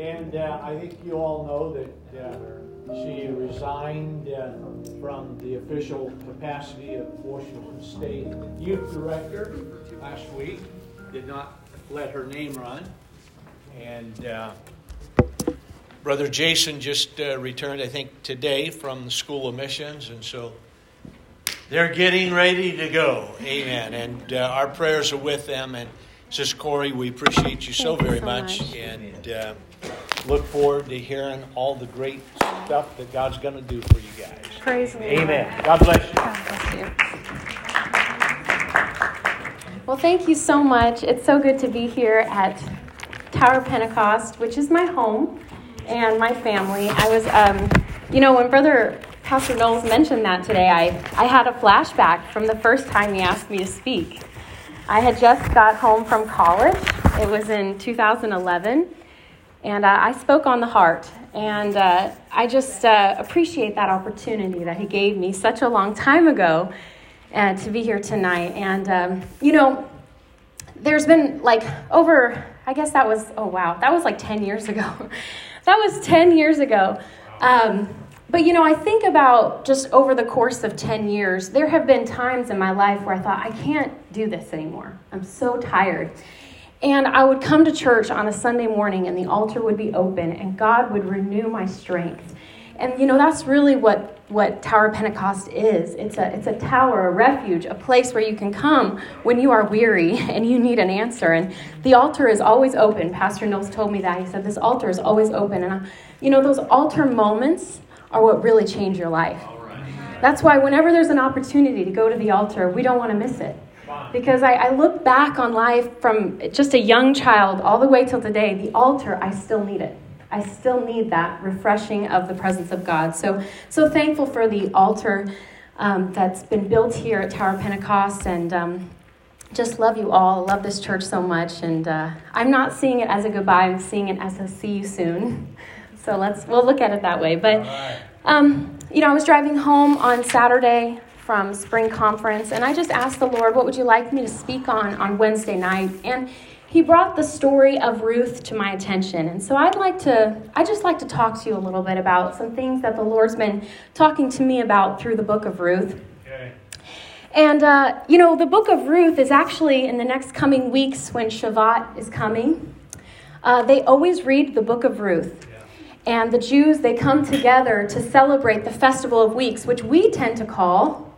And uh, I think you all know that uh, she resigned uh, from the official capacity of Washington State Youth Director last week. Did not let her name run. And uh, Brother Jason just uh, returned, I think, today from the School of Missions. And so they're getting ready to go. Amen. And uh, our prayers are with them. And Sister Corey, we appreciate you so very so much, much. and uh, look forward to hearing all the great stuff that God's going to do for you guys. Praise the Lord. Amen. God bless you. God bless you. Well, thank you so much. It's so good to be here at Tower Pentecost, which is my home and my family. I was, um, you know, when Brother Pastor Knowles mentioned that today, I, I had a flashback from the first time he asked me to speak. I had just got home from college. It was in 2011. And uh, I spoke on the heart. And uh, I just uh, appreciate that opportunity that he gave me such a long time ago uh, to be here tonight. And, um, you know, there's been like over, I guess that was, oh wow, that was like 10 years ago. that was 10 years ago. Um, but you know, I think about just over the course of 10 years, there have been times in my life where I thought, I can't do this anymore. I'm so tired. And I would come to church on a Sunday morning and the altar would be open and God would renew my strength. And you know, that's really what, what Tower Pentecost is. It's a, it's a tower, a refuge, a place where you can come when you are weary and you need an answer. And the altar is always open. Pastor Knowles told me that. He said, This altar is always open. And, I, you know, those altar moments are what really change your life. That's why whenever there's an opportunity to go to the altar, we don't want to miss it. Because I, I, look back on life from just a young child all the way till today, the altar, I still need it. I still need that refreshing of the presence of God. So, so thankful for the altar um, that's been built here at Tower Pentecost, and um, just love you all. Love this church so much, and uh, I'm not seeing it as a goodbye. I'm seeing it as a see you soon. So let's we'll look at it that way. But um, you know, I was driving home on Saturday from spring conference, and I just asked the Lord, "What would you like me to speak on on Wednesday night?" And He brought the story of Ruth to my attention, and so I'd like to I just like to talk to you a little bit about some things that the Lord's been talking to me about through the book of Ruth. Okay. And, uh, you know, the book of Ruth is actually in the next coming weeks when Shavuot is coming. Uh, they always read the book of Ruth. And the Jews, they come together to celebrate the Festival of Weeks, which we tend to call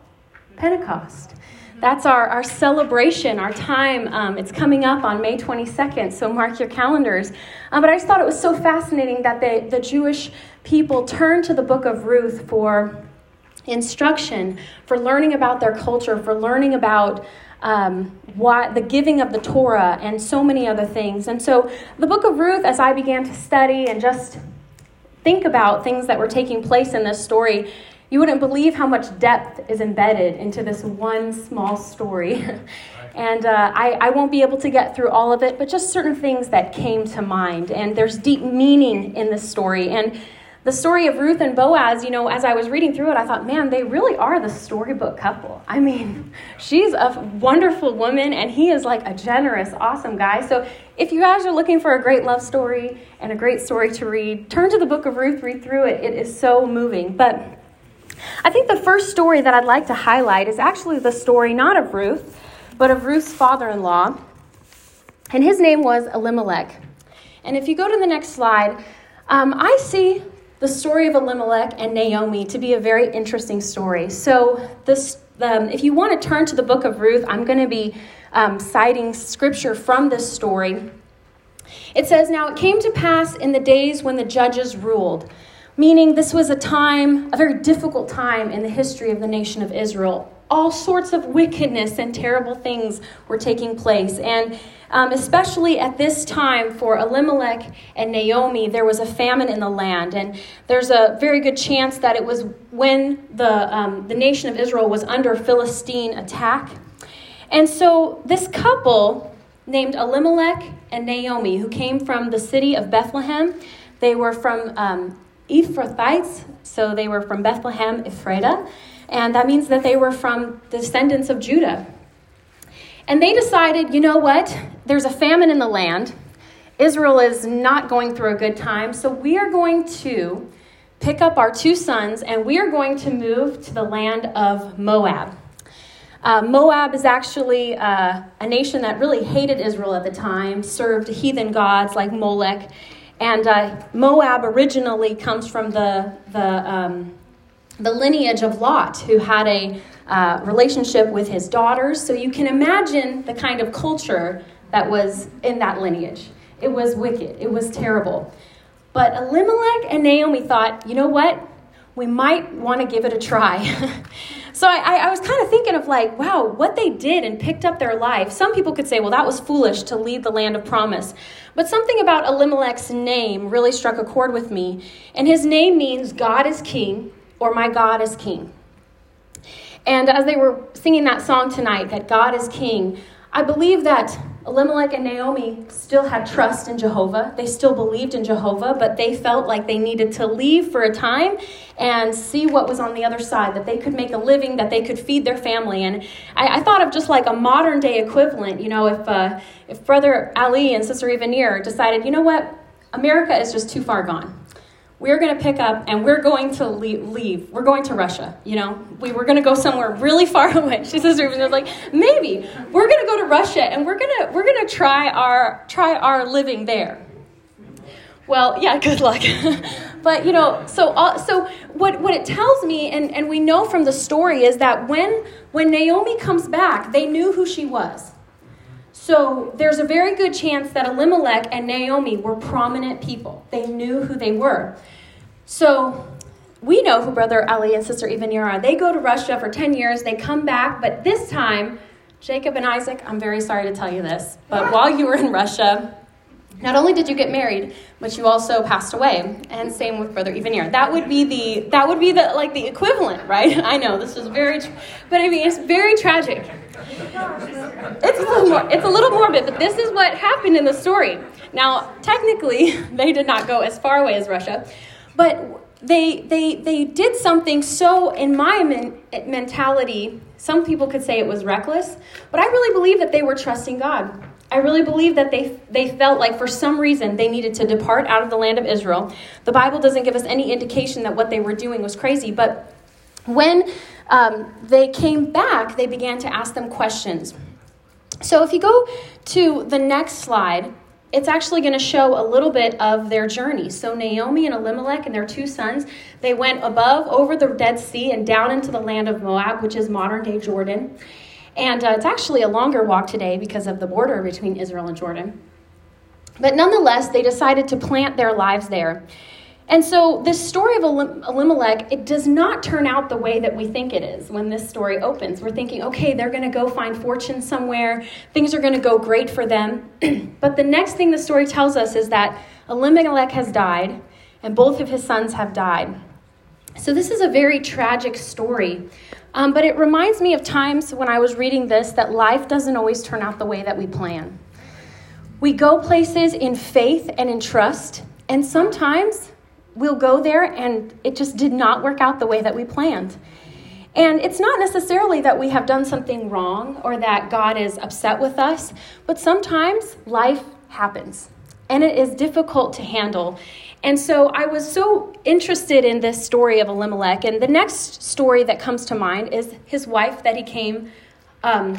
Pentecost. That's our, our celebration, our time. Um, it's coming up on May 22nd, so mark your calendars. Um, but I just thought it was so fascinating that the, the Jewish people turned to the book of Ruth for instruction, for learning about their culture, for learning about um, what, the giving of the Torah, and so many other things. And so the book of Ruth, as I began to study and just think about things that were taking place in this story, you wouldn't believe how much depth is embedded into this one small story. and uh, I, I won't be able to get through all of it, but just certain things that came to mind. And there's deep meaning in this story. And the story of Ruth and Boaz, you know, as I was reading through it, I thought, man, they really are the storybook couple. I mean, she's a wonderful woman and he is like a generous, awesome guy. So if you guys are looking for a great love story and a great story to read, turn to the book of Ruth, read through it. It is so moving. But I think the first story that I'd like to highlight is actually the story not of Ruth, but of Ruth's father in law. And his name was Elimelech. And if you go to the next slide, um, I see the story of Elimelech and Naomi to be a very interesting story. So, this, um, if you want to turn to the book of Ruth, I'm going to be um, citing scripture from this story. It says, Now it came to pass in the days when the judges ruled, meaning this was a time, a very difficult time in the history of the nation of Israel. All sorts of wickedness and terrible things were taking place. And um, especially at this time for Elimelech and Naomi, there was a famine in the land. And there's a very good chance that it was when the, um, the nation of Israel was under Philistine attack. And so this couple named Elimelech and Naomi, who came from the city of Bethlehem, they were from um, Ephrathites, so they were from Bethlehem, Ephrata, and that means that they were from descendants of Judah. And they decided, you know what? There's a famine in the land, Israel is not going through a good time. So we are going to pick up our two sons and we are going to move to the land of Moab. Uh, Moab is actually uh, a nation that really hated Israel at the time, served heathen gods like Molech. And uh, Moab originally comes from the, the, um, the lineage of Lot, who had a uh, relationship with his daughters. So you can imagine the kind of culture that was in that lineage. It was wicked, it was terrible. But Elimelech and Naomi thought, you know what? We might want to give it a try. so I, I was kind of thinking of like, wow, what they did and picked up their life. Some people could say, well, that was foolish to leave the land of promise. But something about Elimelech's name really struck a chord with me. And his name means God is king or my God is king. And as they were singing that song tonight, that God is king, I believe that Elimelech and Naomi still had trust in Jehovah. They still believed in Jehovah, but they felt like they needed to leave for a time and see what was on the other side, that they could make a living, that they could feed their family. And I, I thought of just like a modern day equivalent. You know, if, uh, if Brother Ali and Sister Evanir decided, you know what, America is just too far gone we're going to pick up and we're going to leave. We're going to Russia. You know, we were going to go somewhere really far away. She says, "Was like, maybe we're going to go to Russia and we're going to we're to try our try our living there." Well, yeah, good luck. but you know, so uh, so what what it tells me, and and we know from the story is that when when Naomi comes back, they knew who she was. So there's a very good chance that Elimelech and Naomi were prominent people. They knew who they were. So we know who Brother Ali and Sister Evanir are. They go to Russia for 10 years, they come back, but this time, Jacob and Isaac, I'm very sorry to tell you this, but while you were in Russia, not only did you get married, but you also passed away. And same with Brother Evanir. That would be the that would be the like the equivalent, right? I know this is very, but I mean it's very tragic. It's a little more, it's a little morbid, but this is what happened in the story. Now, technically, they did not go as far away as Russia, but they they they did something so in my men, mentality some people could say it was reckless but i really believe that they were trusting god i really believe that they they felt like for some reason they needed to depart out of the land of israel the bible doesn't give us any indication that what they were doing was crazy but when um, they came back, they began to ask them questions. So if you go to the next slide, it's actually going to show a little bit of their journey. So Naomi and Elimelech and their two sons, they went above over the Dead Sea and down into the land of Moab, which is modern day Jordan. And uh, it's actually a longer walk today because of the border between Israel and Jordan. But nonetheless, they decided to plant their lives there. And so, this story of Elimelech, it does not turn out the way that we think it is when this story opens. We're thinking, okay, they're going to go find fortune somewhere, things are going to go great for them. but the next thing the story tells us is that Elimelech has died, and both of his sons have died. So, this is a very tragic story. Um, but it reminds me of times when I was reading this that life doesn't always turn out the way that we plan. We go places in faith and in trust, and sometimes we'll go there and it just did not work out the way that we planned. And it's not necessarily that we have done something wrong or that God is upset with us, but sometimes life happens and it is difficult to handle. And so I was so interested in this story of Elimelech. And the next story that comes to mind is his wife that he came, um,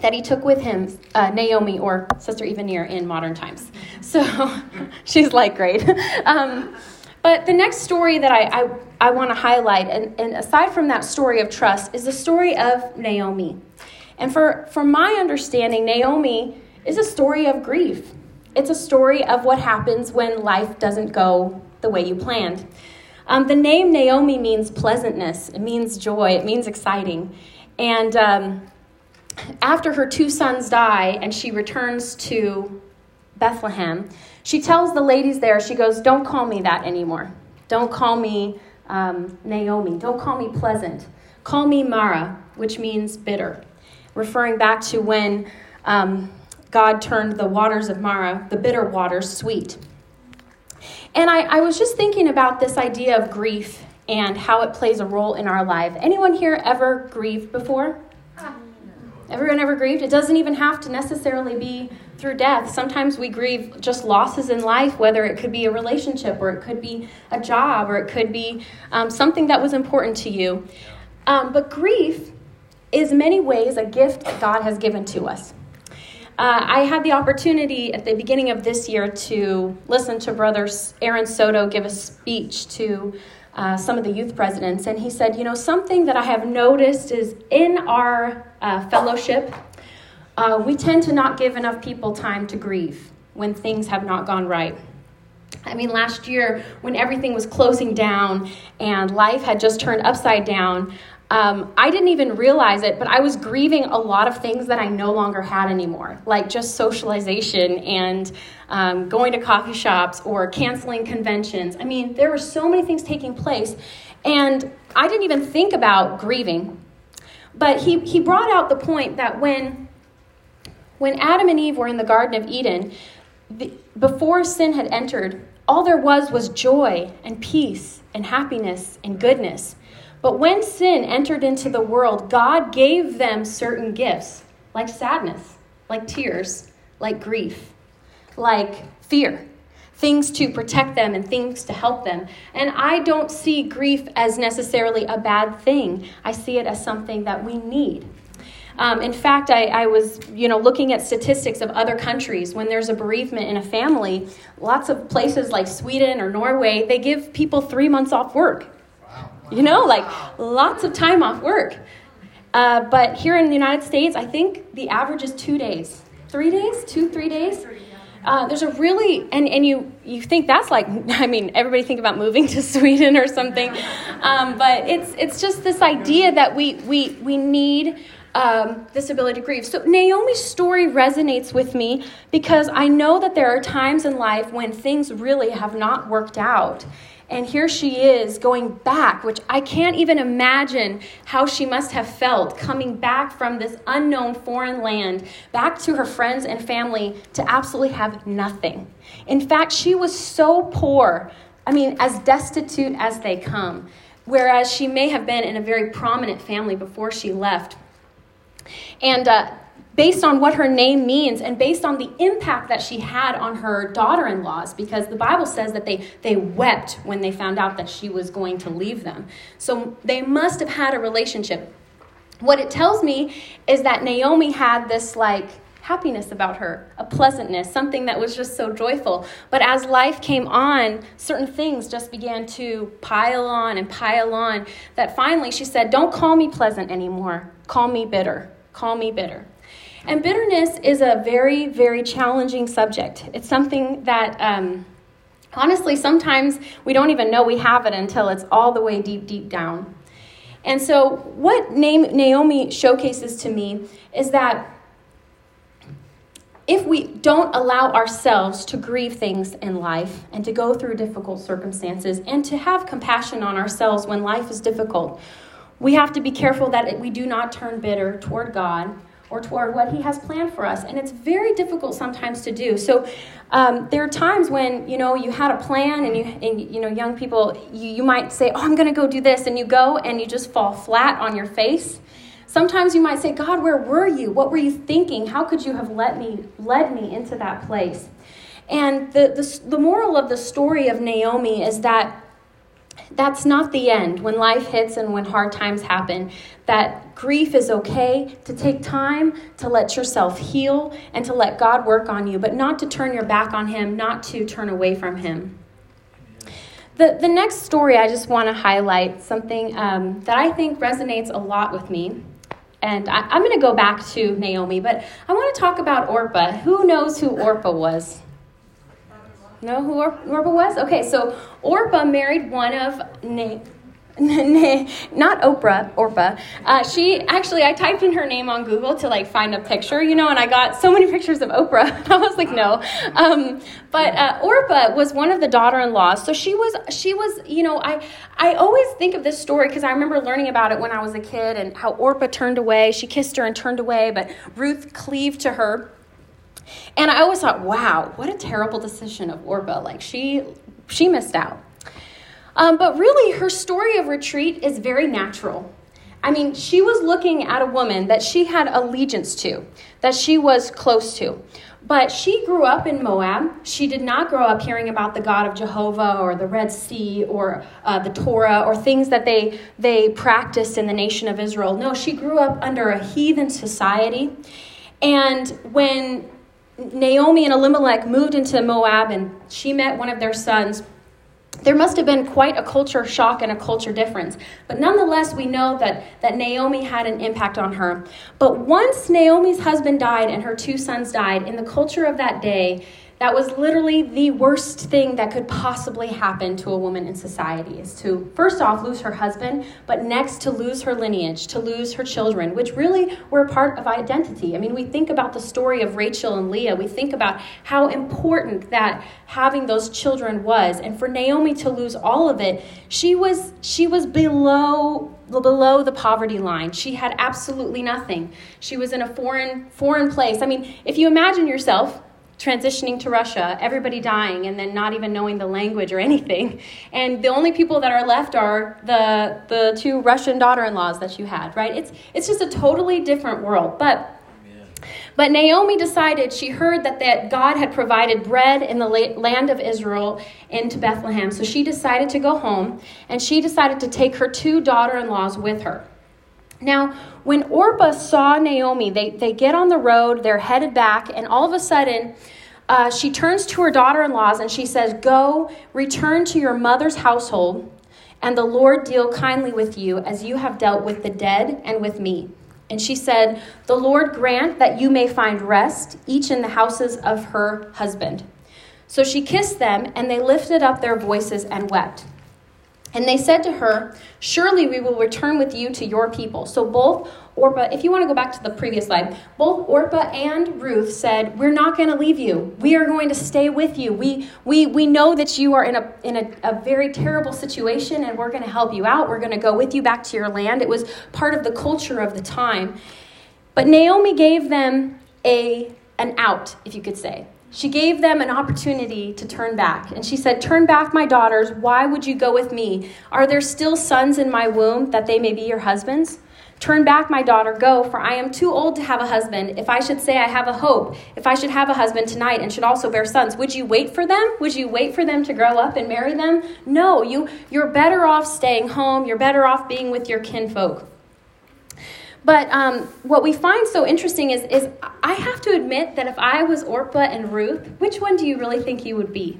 that he took with him, uh, Naomi or Sister Evanir in modern times. So she's like, great. Um, but the next story that I, I, I want to highlight, and, and aside from that story of trust, is the story of Naomi. And for, from my understanding, Naomi is a story of grief. It's a story of what happens when life doesn't go the way you planned. Um, the name Naomi means pleasantness, it means joy, it means exciting. And um, after her two sons die and she returns to Bethlehem, she tells the ladies there, she goes, Don't call me that anymore. Don't call me um, Naomi. Don't call me pleasant. Call me Mara, which means bitter, referring back to when um, God turned the waters of Mara, the bitter waters, sweet. And I, I was just thinking about this idea of grief and how it plays a role in our life. Anyone here ever grieved before? Everyone ever grieved? It doesn't even have to necessarily be through death. Sometimes we grieve just losses in life, whether it could be a relationship or it could be a job or it could be um, something that was important to you. Um, but grief is many ways a gift that God has given to us. Uh, I had the opportunity at the beginning of this year to listen to Brother Aaron Soto give a speech to uh, some of the youth presidents, and he said, You know, something that I have noticed is in our uh, fellowship, uh, we tend to not give enough people time to grieve when things have not gone right. I mean, last year, when everything was closing down and life had just turned upside down, um, I didn't even realize it, but I was grieving a lot of things that I no longer had anymore, like just socialization and um, going to coffee shops or canceling conventions. I mean, there were so many things taking place, and I didn't even think about grieving. But he, he brought out the point that when, when Adam and Eve were in the Garden of Eden, the, before sin had entered, all there was was joy and peace and happiness and goodness. But when sin entered into the world, God gave them certain gifts, like sadness, like tears, like grief, like fear, things to protect them and things to help them. And I don't see grief as necessarily a bad thing, I see it as something that we need. Um, in fact, I, I, was, you know, looking at statistics of other countries. When there's a bereavement in a family, lots of places like Sweden or Norway, they give people three months off work you know, like lots of time off work. Uh, but here in the United States, I think the average is two days, three days, two, three days. Uh, there's a really and, and you you think that's like I mean everybody think about moving to Sweden or something, um, but it's it's just this idea that we we we need um, this ability to grieve. So Naomi's story resonates with me because I know that there are times in life when things really have not worked out, and here she is going back, which I can't even imagine how she must have felt coming back from this unknown foreign land, back to her friends and family to absolutely have nothing. In fact, she was so poor, I mean, as destitute as they come, whereas she may have been in a very prominent family before she left. And uh, based on what her name means and based on the impact that she had on her daughter in laws, because the Bible says that they, they wept when they found out that she was going to leave them. So they must have had a relationship. What it tells me is that Naomi had this like happiness about her, a pleasantness, something that was just so joyful. But as life came on, certain things just began to pile on and pile on that finally she said, Don't call me pleasant anymore. Call me bitter. Call me bitter. And bitterness is a very, very challenging subject. It's something that, um, honestly, sometimes we don't even know we have it until it's all the way deep, deep down. And so, what Naomi showcases to me is that if we don't allow ourselves to grieve things in life and to go through difficult circumstances and to have compassion on ourselves when life is difficult, we have to be careful that we do not turn bitter toward God or toward what he has planned for us. And it's very difficult sometimes to do. So um, there are times when you know you had a plan and you and you know young people you, you might say oh i'm going to go do this and you go and you just fall flat on your face. Sometimes you might say god where were you? What were you thinking? How could you have let me led me into that place? And the, the, the moral of the story of naomi is that that's not the end when life hits and when hard times happen. That grief is okay to take time to let yourself heal and to let God work on you, but not to turn your back on Him, not to turn away from Him. The, the next story I just want to highlight something um, that I think resonates a lot with me. And I, I'm going to go back to Naomi, but I want to talk about Orpah. Who knows who Orpah was? Know who Orpah was? Okay, so Orpah married one of Na- not Oprah, Orpah. Uh, she actually, I typed in her name on Google to like find a picture, you know, and I got so many pictures of Oprah. I was like, no. Um, but uh, Orpah was one of the daughter-in-laws, so she was, she was, you know, I, I always think of this story because I remember learning about it when I was a kid and how Orpah turned away. She kissed her and turned away, but Ruth cleaved to her. And I always thought, wow, what a terrible decision of Orpah. Like she she missed out. Um, but really, her story of retreat is very natural. I mean, she was looking at a woman that she had allegiance to, that she was close to. But she grew up in Moab. She did not grow up hearing about the God of Jehovah or the Red Sea or uh, the Torah or things that they, they practiced in the nation of Israel. No, she grew up under a heathen society. And when Naomi and Elimelech moved into Moab and she met one of their sons, there must have been quite a culture shock and a culture difference. But nonetheless, we know that, that Naomi had an impact on her. But once Naomi's husband died and her two sons died, in the culture of that day, that was literally the worst thing that could possibly happen to a woman in society is to first off lose her husband but next to lose her lineage to lose her children which really were part of identity. I mean we think about the story of rachel and leah. We think about how important that having those children was. And for naomi to lose all of it she was she was below below the poverty line. She had absolutely nothing. She was in a foreign foreign place. I mean if you imagine yourself transitioning to Russia, everybody dying, and then not even knowing the language or anything. And the only people that are left are the, the two Russian daughter in laws that you had, right? It's, it's just a totally different world. But but Naomi decided, she heard that, that God had provided bread in the land of Israel into Bethlehem. So she decided to go home and she decided to take her two daughter in laws with her. Now, when Orpah saw Naomi, they, they get on the road, they're headed back, and all of a sudden, uh, she turns to her daughter in laws and she says, Go, return to your mother's household, and the Lord deal kindly with you as you have dealt with the dead and with me. And she said, The Lord grant that you may find rest, each in the houses of her husband. So she kissed them, and they lifted up their voices and wept. And they said to her, Surely we will return with you to your people. So both Orpah, if you want to go back to the previous slide, both Orpah and Ruth said, We're not going to leave you. We are going to stay with you. We, we, we know that you are in, a, in a, a very terrible situation and we're going to help you out. We're going to go with you back to your land. It was part of the culture of the time. But Naomi gave them a, an out, if you could say. She gave them an opportunity to turn back. And she said, Turn back, my daughters. Why would you go with me? Are there still sons in my womb that they may be your husbands? Turn back, my daughter, go, for I am too old to have a husband. If I should say I have a hope, if I should have a husband tonight and should also bear sons, would you wait for them? Would you wait for them to grow up and marry them? No, you, you're better off staying home. You're better off being with your kinfolk. But um, what we find so interesting is, is I have to admit that if I was Orpah and Ruth, which one do you really think you would be?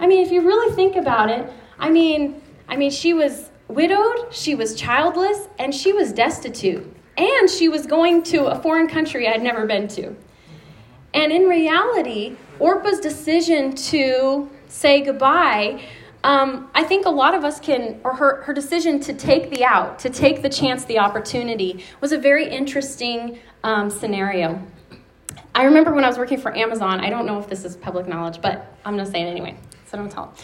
I mean, if you really think about it, I mean, I mean, she was widowed, she was childless, and she was destitute. And she was going to a foreign country I'd never been to. And in reality, Orpah's decision to say goodbye um, I think a lot of us can, or her, her decision to take the out, to take the chance, the opportunity, was a very interesting um, scenario. I remember when I was working for Amazon, I don't know if this is public knowledge, but I'm going to say it anyway, so don't tell.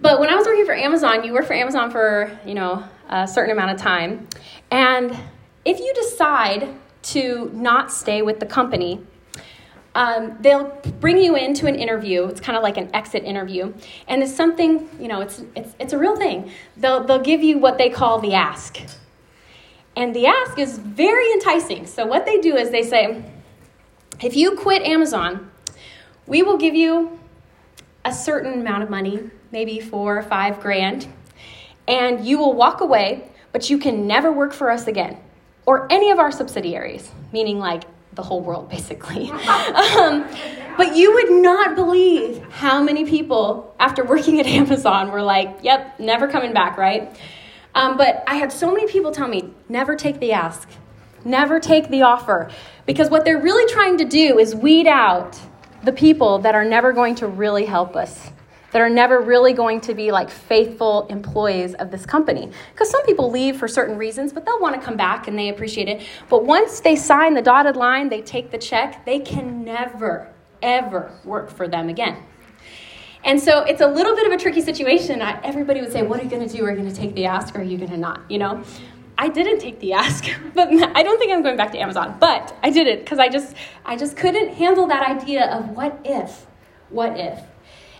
But when I was working for Amazon, you work for Amazon for, you know, a certain amount of time. And if you decide to not stay with the company, um, they'll bring you into an interview. It's kind of like an exit interview, and it's something you know. It's it's it's a real thing. They'll they'll give you what they call the ask, and the ask is very enticing. So what they do is they say, if you quit Amazon, we will give you a certain amount of money, maybe four or five grand, and you will walk away, but you can never work for us again or any of our subsidiaries, meaning like the whole world, basically. um, but you would not believe how many people, after working at Amazon, were like, yep, never coming back, right? Um, but I had so many people tell me, never take the ask, never take the offer. Because what they're really trying to do is weed out the people that are never going to really help us that are never really going to be like faithful employees of this company. Because some people leave for certain reasons, but they'll want to come back and they appreciate it. But once they sign the dotted line, they take the check, they can never, ever work for them again. And so it's a little bit of a tricky situation. I, everybody would say, What are you going to do? Are you going to take the ask or are you going to not? You know? I didn't take the ask, but I don't think I'm going back to Amazon. But I did it because I just I just couldn't handle that idea of what if, what if.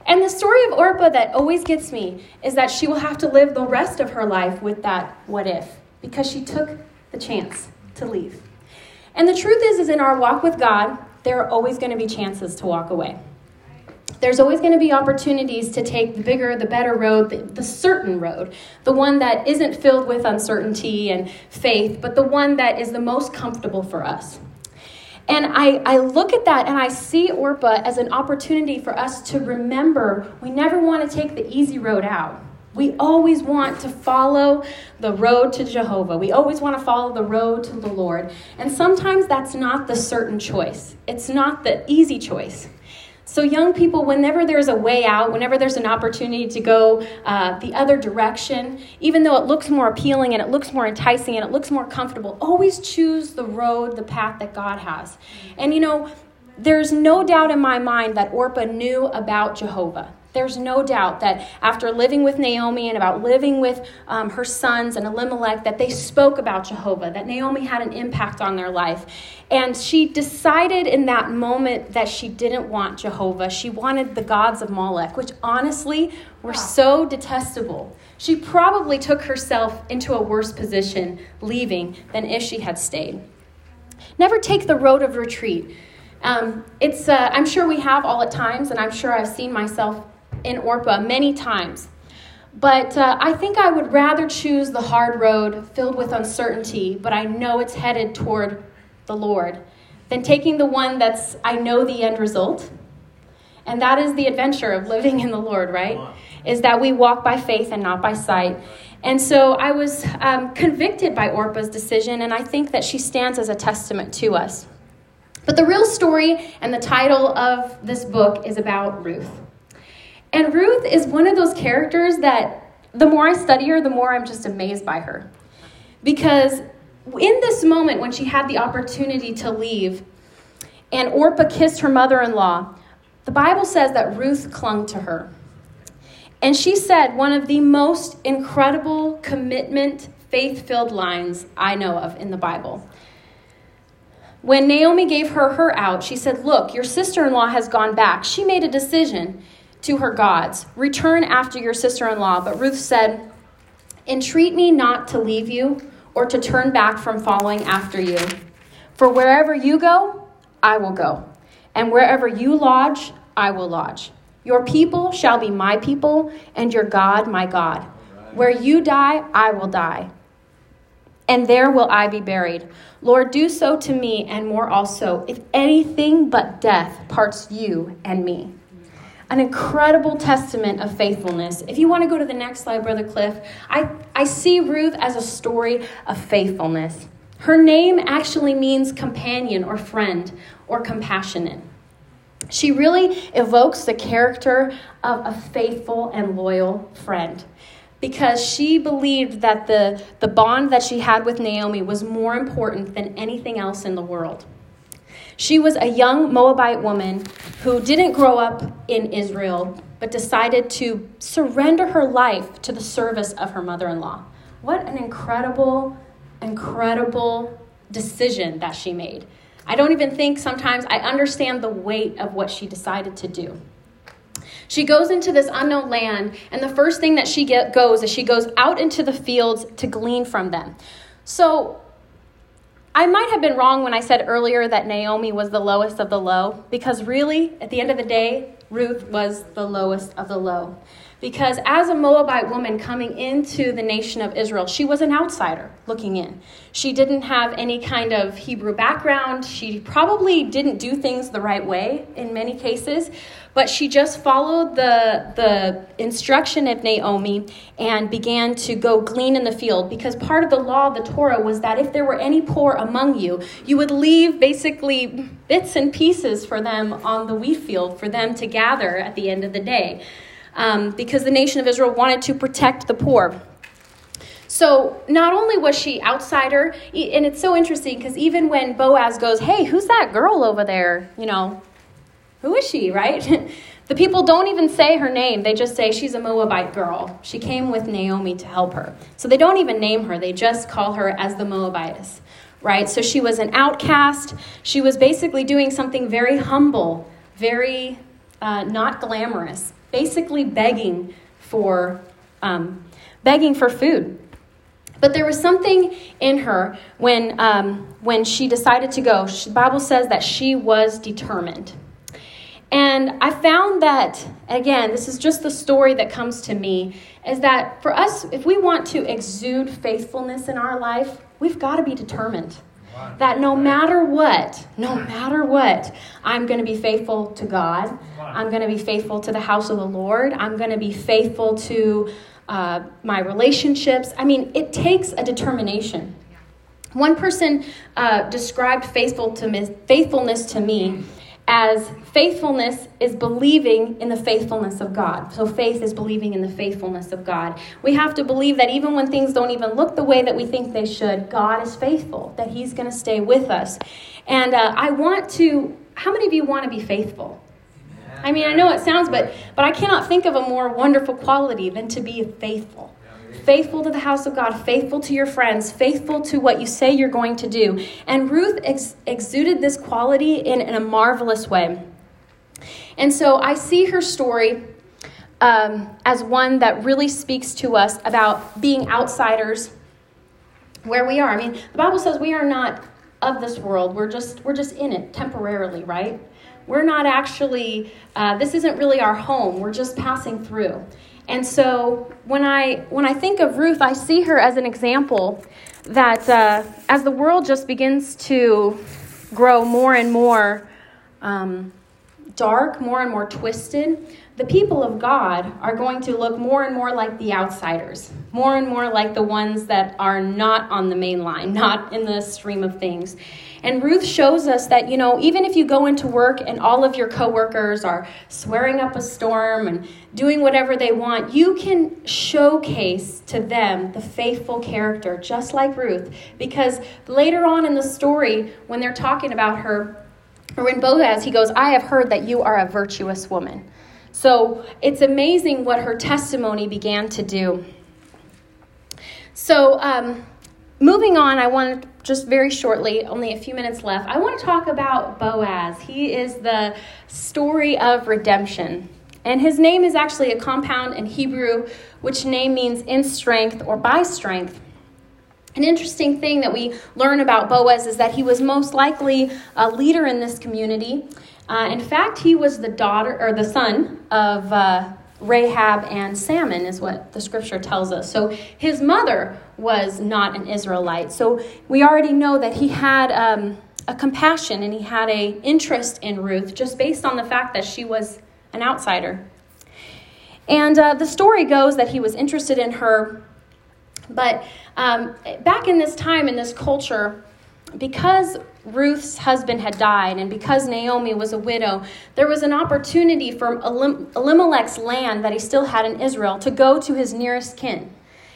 And the story of Orpah that always gets me is that she will have to live the rest of her life with that what if because she took the chance to leave. And the truth is is in our walk with God, there are always going to be chances to walk away. There's always going to be opportunities to take the bigger, the better road, the, the, certain road, the one that isn't filled with uncertainty and faith, but the one that is the most comfortable for us. And I, I look at that and I see Orpah as an opportunity for us to remember we never want to take the easy road out. We always want to follow the road to Jehovah. We always want to follow the road to the Lord. And sometimes that's not the certain choice, it's not the easy choice. So, young people, whenever there's a way out, whenever there's an opportunity to go uh, the other direction, even though it looks more appealing and it looks more enticing and it looks more comfortable, always choose the road, the path that God has. And you know, there's no doubt in my mind that Orpah knew about Jehovah. There's no doubt that after living with Naomi and about living with um, her sons and Elimelech, that they spoke about Jehovah, that Naomi had an impact on their life. And she decided in that moment that she didn't want Jehovah. She wanted the gods of Molech, which honestly were so detestable. She probably took herself into a worse position leaving than if she had stayed. Never take the road of retreat. Um, it's, uh, I'm sure we have all at times, and I'm sure I've seen myself in Orpah many times. But uh, I think I would rather choose the hard road filled with uncertainty, but I know it's headed toward the Lord, than taking the one that's, I know the end result. And that is the adventure of living in the Lord, right? Is that we walk by faith and not by sight. And so I was um, convicted by Orpah's decision, and I think that she stands as a testament to us. But the real story and the title of this book is about Ruth. And Ruth is one of those characters that the more I study her, the more I'm just amazed by her. Because in this moment when she had the opportunity to leave and Orpah kissed her mother in law, the Bible says that Ruth clung to her. And she said one of the most incredible commitment, faith filled lines I know of in the Bible. When Naomi gave her her out, she said, Look, your sister in law has gone back. She made a decision to her gods. Return after your sister in law. But Ruth said, Entreat me not to leave you or to turn back from following after you. For wherever you go, I will go, and wherever you lodge, I will lodge. Your people shall be my people, and your God my God. Where you die, I will die, and there will I be buried. Lord, do so to me, and more also, if anything but death parts you and me an incredible testament of faithfulness. If you want to go to the next slide, Brother Cliff, I, I see Ruth as a story of faithfulness. Her name actually means companion or friend or compassionate. She really evokes the character of a faithful and loyal friend because she believed that the, the bond that she had with Naomi was more important than anything else in the world. She was a young Moabite woman who didn't grow up in Israel, but decided to surrender her life to the service of her mother in law. What an incredible, incredible decision that she made. I don't even think sometimes I understand the weight of what she decided to do. She goes into this unknown land, and the first thing that she get, goes is she goes out into the fields to glean from them. So I might have been wrong when I said earlier that Naomi was the lowest of the low, because really, at the end of the day, Ruth was the lowest of the low. Because as a Moabite woman coming into the nation of Israel, she was an outsider looking in. She didn't have any kind of Hebrew background. She probably didn't do things the right way in many cases, but she just followed the, the instruction of Naomi and began to go glean in the field. Because part of the law of the Torah was that if there were any poor among you, you would leave basically bits and pieces for them on the wheat field for them to gather at the end of the day um, because the nation of Israel wanted to protect the poor. So not only was she outsider, and it's so interesting because even when Boaz goes, "Hey, who's that girl over there?" You know, who is she, right? the people don't even say her name. They just say she's a Moabite girl. She came with Naomi to help her. So they don't even name her. They just call her as the Moabitess, right? So she was an outcast. She was basically doing something very humble, very uh, not glamorous basically begging for, um, begging for food. But there was something in her when, um, when she decided to go. She, the Bible says that she was determined. And I found that, again, this is just the story that comes to me, is that for us, if we want to exude faithfulness in our life, we've got to be determined. That no matter what, no matter what, I'm going to be faithful to God. I'm going to be faithful to the house of the Lord. I'm going to be faithful to uh, my relationships. I mean, it takes a determination. One person uh, described faithful to me, faithfulness to me as faithfulness is believing in the faithfulness of God. So faith is believing in the faithfulness of God. We have to believe that even when things don't even look the way that we think they should, God is faithful, that He's going to stay with us. And uh, I want to, how many of you want to be faithful? I mean, I know it sounds, but but I cannot think of a more wonderful quality than to be faithful. Faithful to the house of God, faithful to your friends, faithful to what you say you're going to do. And Ruth ex- exuded this quality in, in, a marvelous way. And so I see her story um, as one that really speaks to us about being outsiders where we are. I mean, the Bible says we are not of this world. We're just we're just in it temporarily, right? We're not actually, uh, this isn't really our home. We're just passing through. And so when I, when I think of Ruth, I see her as an example that uh, as the world just begins to grow more and more um, dark, more and more twisted, the people of God are going to look more and more like the outsiders, more and more like the ones that are not on the main line, not in the stream of things. And Ruth shows us that, you know, even if you go into work and all of your coworkers are swearing up a storm and doing whatever they want, you can showcase to them the faithful character, just like Ruth. Because later on in the story, when they're talking about her, or when Boaz, he goes, I have heard that you are a virtuous woman. So it's amazing what her testimony began to do. So, um, moving on, I want to just very shortly, only a few minutes left, I want to talk about Boaz. He is the story of redemption. And his name is actually a compound in Hebrew, which name means in strength or by strength. An interesting thing that we learn about Boaz is that he was most likely a leader in this community. Uh, in fact, he was the daughter or the son of uh, Rahab and Salmon, is what the scripture tells us. So his mother was not an Israelite. So we already know that he had um, a compassion and he had a interest in Ruth just based on the fact that she was an outsider. And uh, the story goes that he was interested in her, but um, back in this time in this culture, because Ruth's husband had died, and because Naomi was a widow, there was an opportunity for Elimelech's land that he still had in Israel to go to his nearest kin.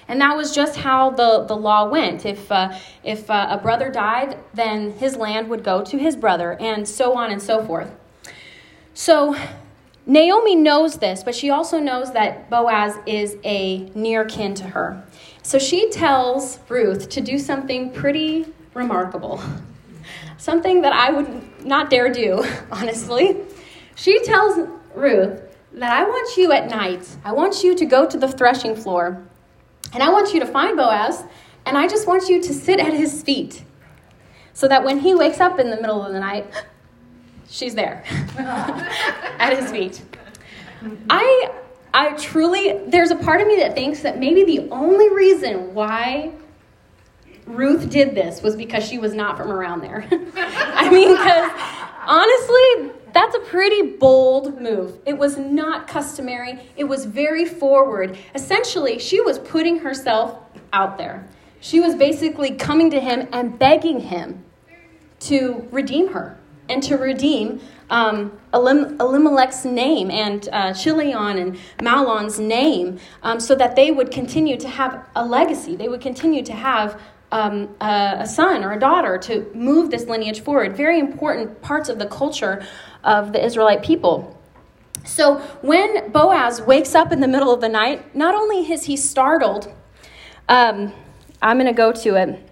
And that was just how the, the law went. If, uh, if uh, a brother died, then his land would go to his brother, and so on and so forth. So Naomi knows this, but she also knows that Boaz is a near kin to her. So she tells Ruth to do something pretty remarkable. Something that I would not dare do, honestly. She tells Ruth that I want you at night, I want you to go to the threshing floor, and I want you to find Boaz, and I just want you to sit at his feet so that when he wakes up in the middle of the night, she's there at his feet. I I truly there's a part of me that thinks that maybe the only reason why Ruth did this was because she was not from around there. I mean, because honestly, that's a pretty bold move. It was not customary, it was very forward. Essentially, she was putting herself out there. She was basically coming to him and begging him to redeem her and to redeem um, Elimelech's name and uh, Chilion and Mahlon's name um, so that they would continue to have a legacy. They would continue to have um, a, son or a daughter to move this lineage forward. Very important parts of the culture of the Israelite people. So when Boaz wakes up in the middle of the night, not only is he startled, um, I'm going to go to it.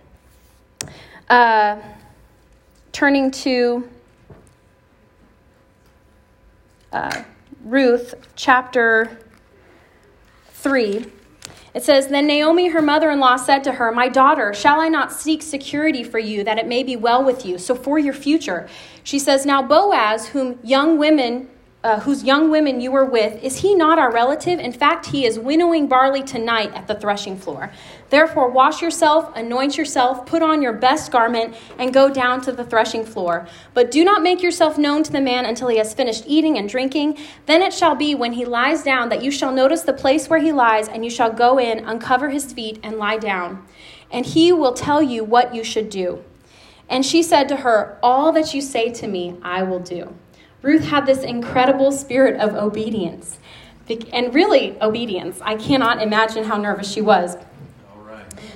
Uh, turning to uh, Ruth chapter 3. It says, Then Naomi, her mother in law, said to her, My daughter, shall I not seek security for you, that it may be well with you? So for your future. She says, Now Boaz, whom young women uh, whose young women you were with, is he not our relative? In fact, he is winnowing barley tonight at the threshing floor. Therefore, wash yourself, anoint yourself, put on your best garment, and go down to the threshing floor. But do not make yourself known to the man until he has finished eating and drinking. Then it shall be when he lies down that you shall notice the place where he lies, and you shall go in, uncover his feet, and lie down. And he will tell you what you should do. And she said to her, All that you say to me, I will do. Ruth had this incredible spirit of obedience. And really, obedience. I cannot imagine how nervous she was.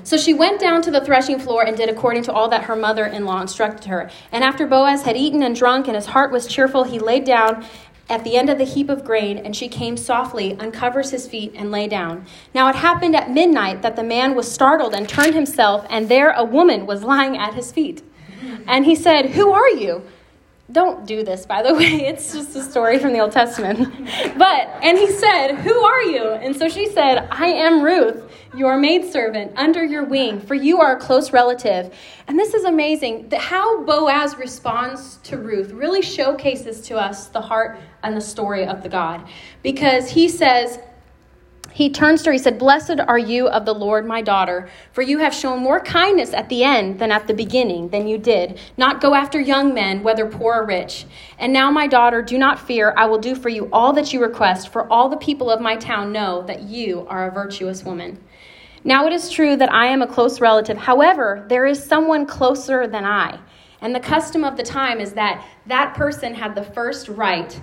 So she went down to the threshing floor and did according to all that her mother in law instructed her. And after Boaz had eaten and drunk and his heart was cheerful, he laid down at the end of the heap of grain, and she came softly, uncovers his feet, and lay down. Now it happened at midnight that the man was startled and turned himself, and there a woman was lying at his feet. And he said, Who are you? Don't do this, by the way. It's just a story from the Old Testament. But, and he said, Who are you? And so she said, I am Ruth, your maidservant, under your wing, for you are a close relative. And this is amazing. How Boaz responds to Ruth really showcases to us the heart and the story of the God. Because he says, he turns to her, he said, Blessed are you of the Lord, my daughter, for you have shown more kindness at the end than at the beginning, than you did. Not go after young men, whether poor or rich. And now, my daughter, do not fear. I will do for you all that you request, for all the people of my town know that you are a virtuous woman. Now it is true that I am a close relative. However, there is someone closer than I. And the custom of the time is that that person had the first right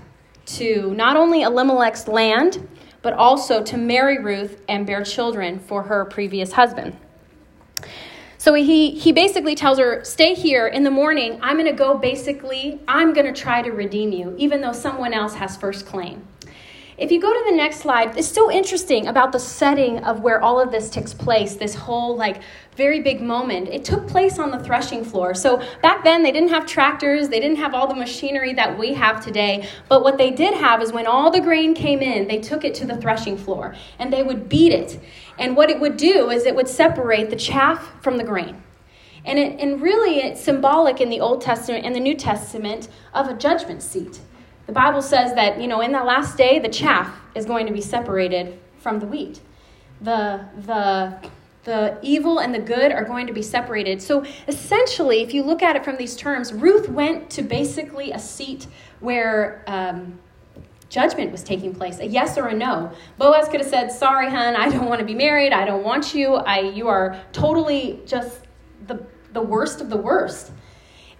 to not only Elimelech's land, but also to marry Ruth and bear children for her previous husband. So he, he basically tells her, Stay here in the morning. I'm going to go basically, I'm going to try to redeem you, even though someone else has first claim. If you go to the next slide, it's so interesting about the setting of where all of this takes place, this whole like very big moment. It took place on the threshing floor. So back then they didn't have tractors, they didn't have all the machinery that we have today, but what they did have is when all the grain came in, they took it to the threshing floor and they would beat it. And what it would do is it would separate the chaff from the grain. And, it, and really, it's symbolic in the Old Testament and the New Testament of a judgment seat. The Bible says that, you know, in that last day, the chaff is going to be separated from the wheat. The, the, the evil and the good are going to be separated. So essentially, if you look at it from these terms, Ruth went to basically a seat where um, judgment was taking place, a yes or a no. Boaz could have said, "Sorry, hun, I don't want to be married. I don't want you. I, you are totally just the the worst of the worst."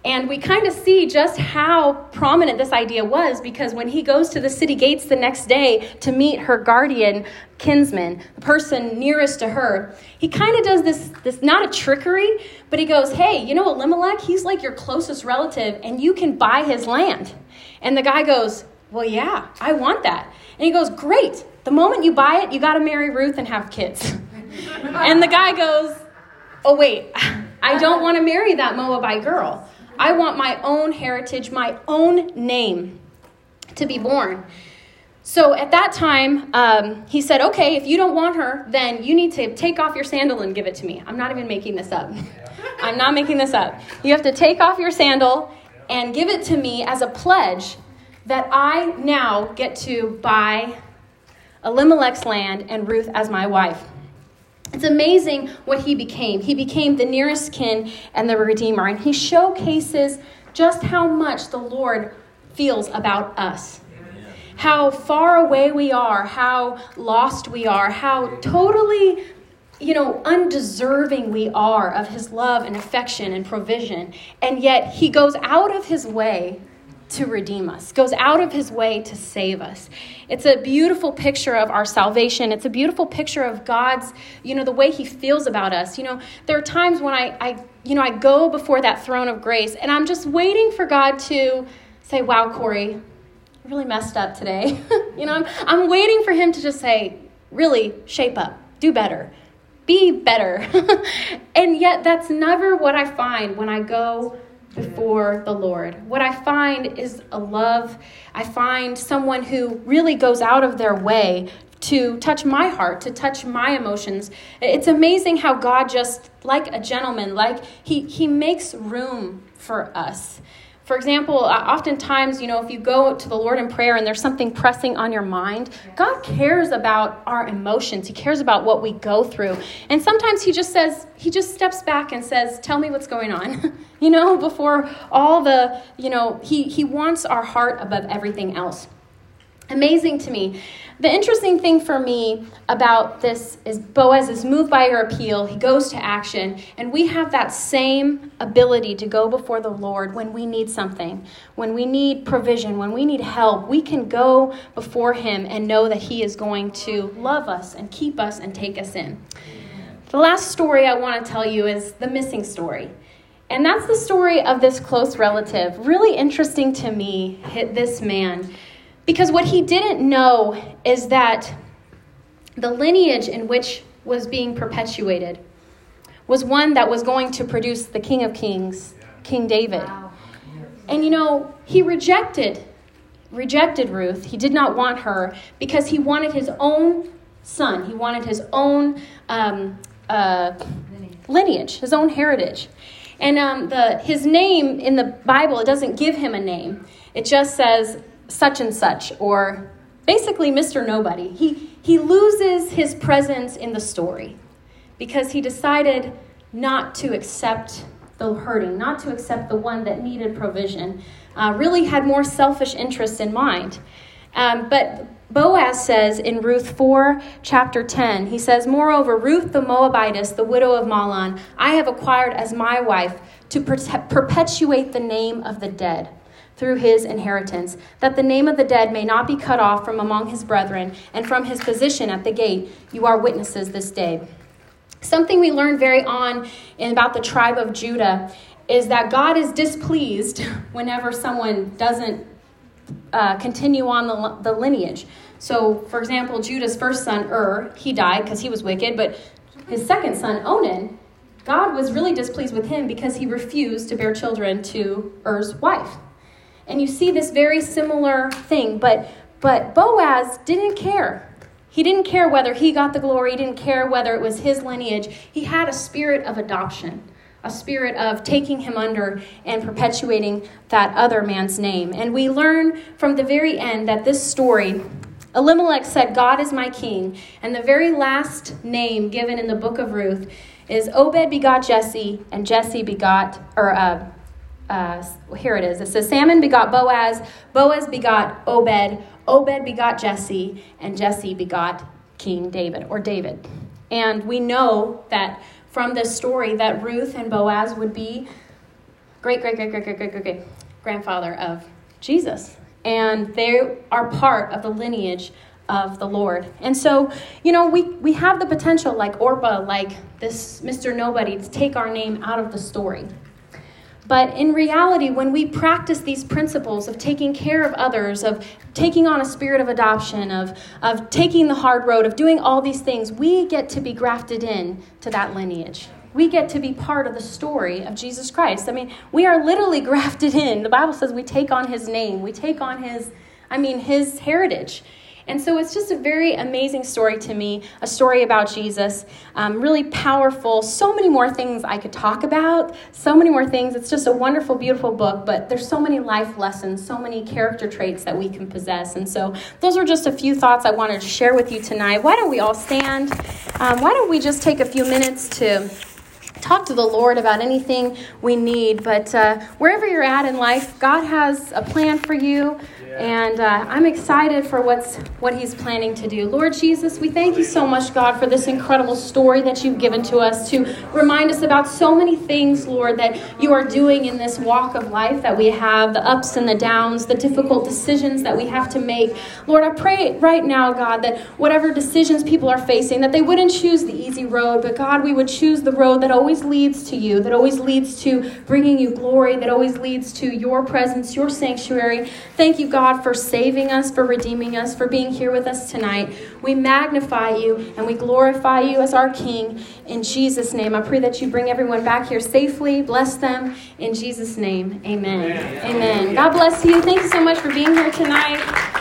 And we kind of see just how prominent this idea was because when he goes to the city gates the next day to meet her guardian kinsman, the person nearest to her, he kind of does this, this not a trickery, but he goes, Hey, you know Elimelech? He's like your closest relative and you can buy his land. And the guy goes, Well, yeah, I want that. And he goes, Great. The moment you buy it, you got to marry Ruth and have kids. and the guy goes, Oh, wait, I don't want to marry that Moabite girl. I want my own heritage, my own name to be born. So at that time, um, he said, Okay, if you don't want her, then you need to take off your sandal and give it to me. I'm not even making this up. I'm not making this up. You have to take off your sandal and give it to me as a pledge that I now get to buy Elimelech's land and Ruth as my wife. It's amazing what he became. He became the nearest kin and the Redeemer, and he showcases just how much the Lord feels about us. How far away we are, how lost we are, how totally, you know, undeserving we are of his love and affection and provision. And yet he goes out of his way to redeem us, goes out of his way to save us. It's a beautiful picture of our salvation. It's a beautiful picture of God's, you know, the way he feels about us. You know, there are times when I, I you know, I go before that throne of grace and I'm just waiting for God to say, wow, Corey, really messed up today. you know, I'm, I'm waiting for him to just say, really shape up, do better, be better. and yet that's never what I find when I go before the Lord. What I find is a love. I find someone who really goes out of their way to touch my heart, to touch my emotions. It's amazing how God just, like a gentleman, like he, he makes room for us. For example, uh, oftentimes, you know, if you go to the Lord in prayer and there's something pressing on your mind, God cares about our emotions. He cares about what we go through. And sometimes He just says, He just steps back and says, Tell me what's going on. you know, before all the, you know, He, he wants our heart above everything else. Amazing to me. The interesting thing for me about this is Boaz is moved by her appeal. He goes to action, and we have that same ability to go before the Lord when we need something, when we need provision, when we need help. We can go before Him and know that He is going to love us and keep us and take us in. The last story I want to tell you is the missing story. And that's the story of this close relative. Really interesting to me, hit this man. Because what he didn't know is that the lineage in which was being perpetuated was one that was going to produce the King of Kings, King David. And you know, he rejected rejected Ruth. He did not want her because he wanted his own son. He wanted his own um, uh, lineage, his own heritage. And um, the, his name in the Bible, it doesn't give him a name. It just says such and such, or basically Mr. Nobody. He, he loses his presence in the story because he decided not to accept the hurting, not to accept the one that needed provision, uh, really had more selfish interests in mind. Um, but Boaz says in Ruth 4, chapter 10, he says, Moreover, Ruth the Moabitess, the widow of Mahlon, I have acquired as my wife to perpetuate the name of the dead through his inheritance, that the name of the dead may not be cut off from among his brethren and from his position at the gate. You are witnesses this day. Something we learned very on in about the tribe of Judah is that God is displeased whenever someone doesn't uh, continue on the, the lineage. So, for example, Judah's first son, Ur, he died because he was wicked, but his second son, Onan, God was really displeased with him because he refused to bear children to Er's wife. And you see this very similar thing, but but Boaz didn't care. He didn't care whether he got the glory, he didn't care whether it was his lineage. He had a spirit of adoption, a spirit of taking him under and perpetuating that other man's name. And we learn from the very end that this story Elimelech said, God is my king. And the very last name given in the book of Ruth is Obed begot Jesse, and Jesse begot, or uh, uh, here it is. It says, Salmon begot Boaz, Boaz begot Obed, Obed begot Jesse, and Jesse begot King David, or David. And we know that from this story that Ruth and Boaz would be great, great, great, great, great, great, great, great grandfather of Jesus. And they are part of the lineage of the Lord. And so, you know, we, we have the potential, like Orpah, like this Mr. Nobody, to take our name out of the story. But in reality, when we practice these principles of taking care of others, of taking on a spirit of adoption, of, of taking the hard road, of doing all these things, we get to be grafted in to that lineage. We get to be part of the story of Jesus Christ. I mean, we are literally grafted in. The Bible says we take on his name, we take on his, I mean, his heritage. And so it's just a very amazing story to me, a story about Jesus. Um, really powerful. So many more things I could talk about, so many more things. It's just a wonderful, beautiful book, but there's so many life lessons, so many character traits that we can possess. And so those are just a few thoughts I wanted to share with you tonight. Why don't we all stand? Um, why don't we just take a few minutes to talk to the Lord about anything we need. But uh, wherever you're at in life, God has a plan for you. And uh, I'm excited for what's what He's planning to do. Lord Jesus, we thank you so much, God, for this incredible story that you've given to us to remind us about so many things, Lord, that you are doing in this walk of life that we have, the ups and the downs, the difficult decisions that we have to make. Lord, I pray right now, God, that whatever decisions people are facing, that they wouldn't choose the easy road, but God, we would choose the road that always leads to you, that always leads to bringing you glory, that always leads to your presence, your sanctuary. Thank you, God God, for saving us, for redeeming us, for being here with us tonight. We magnify you and we glorify you as our King. In Jesus' name, I pray that you bring everyone back here safely. Bless them. In Jesus' name, amen. Amen. amen. God bless you. Thank you so much for being here tonight.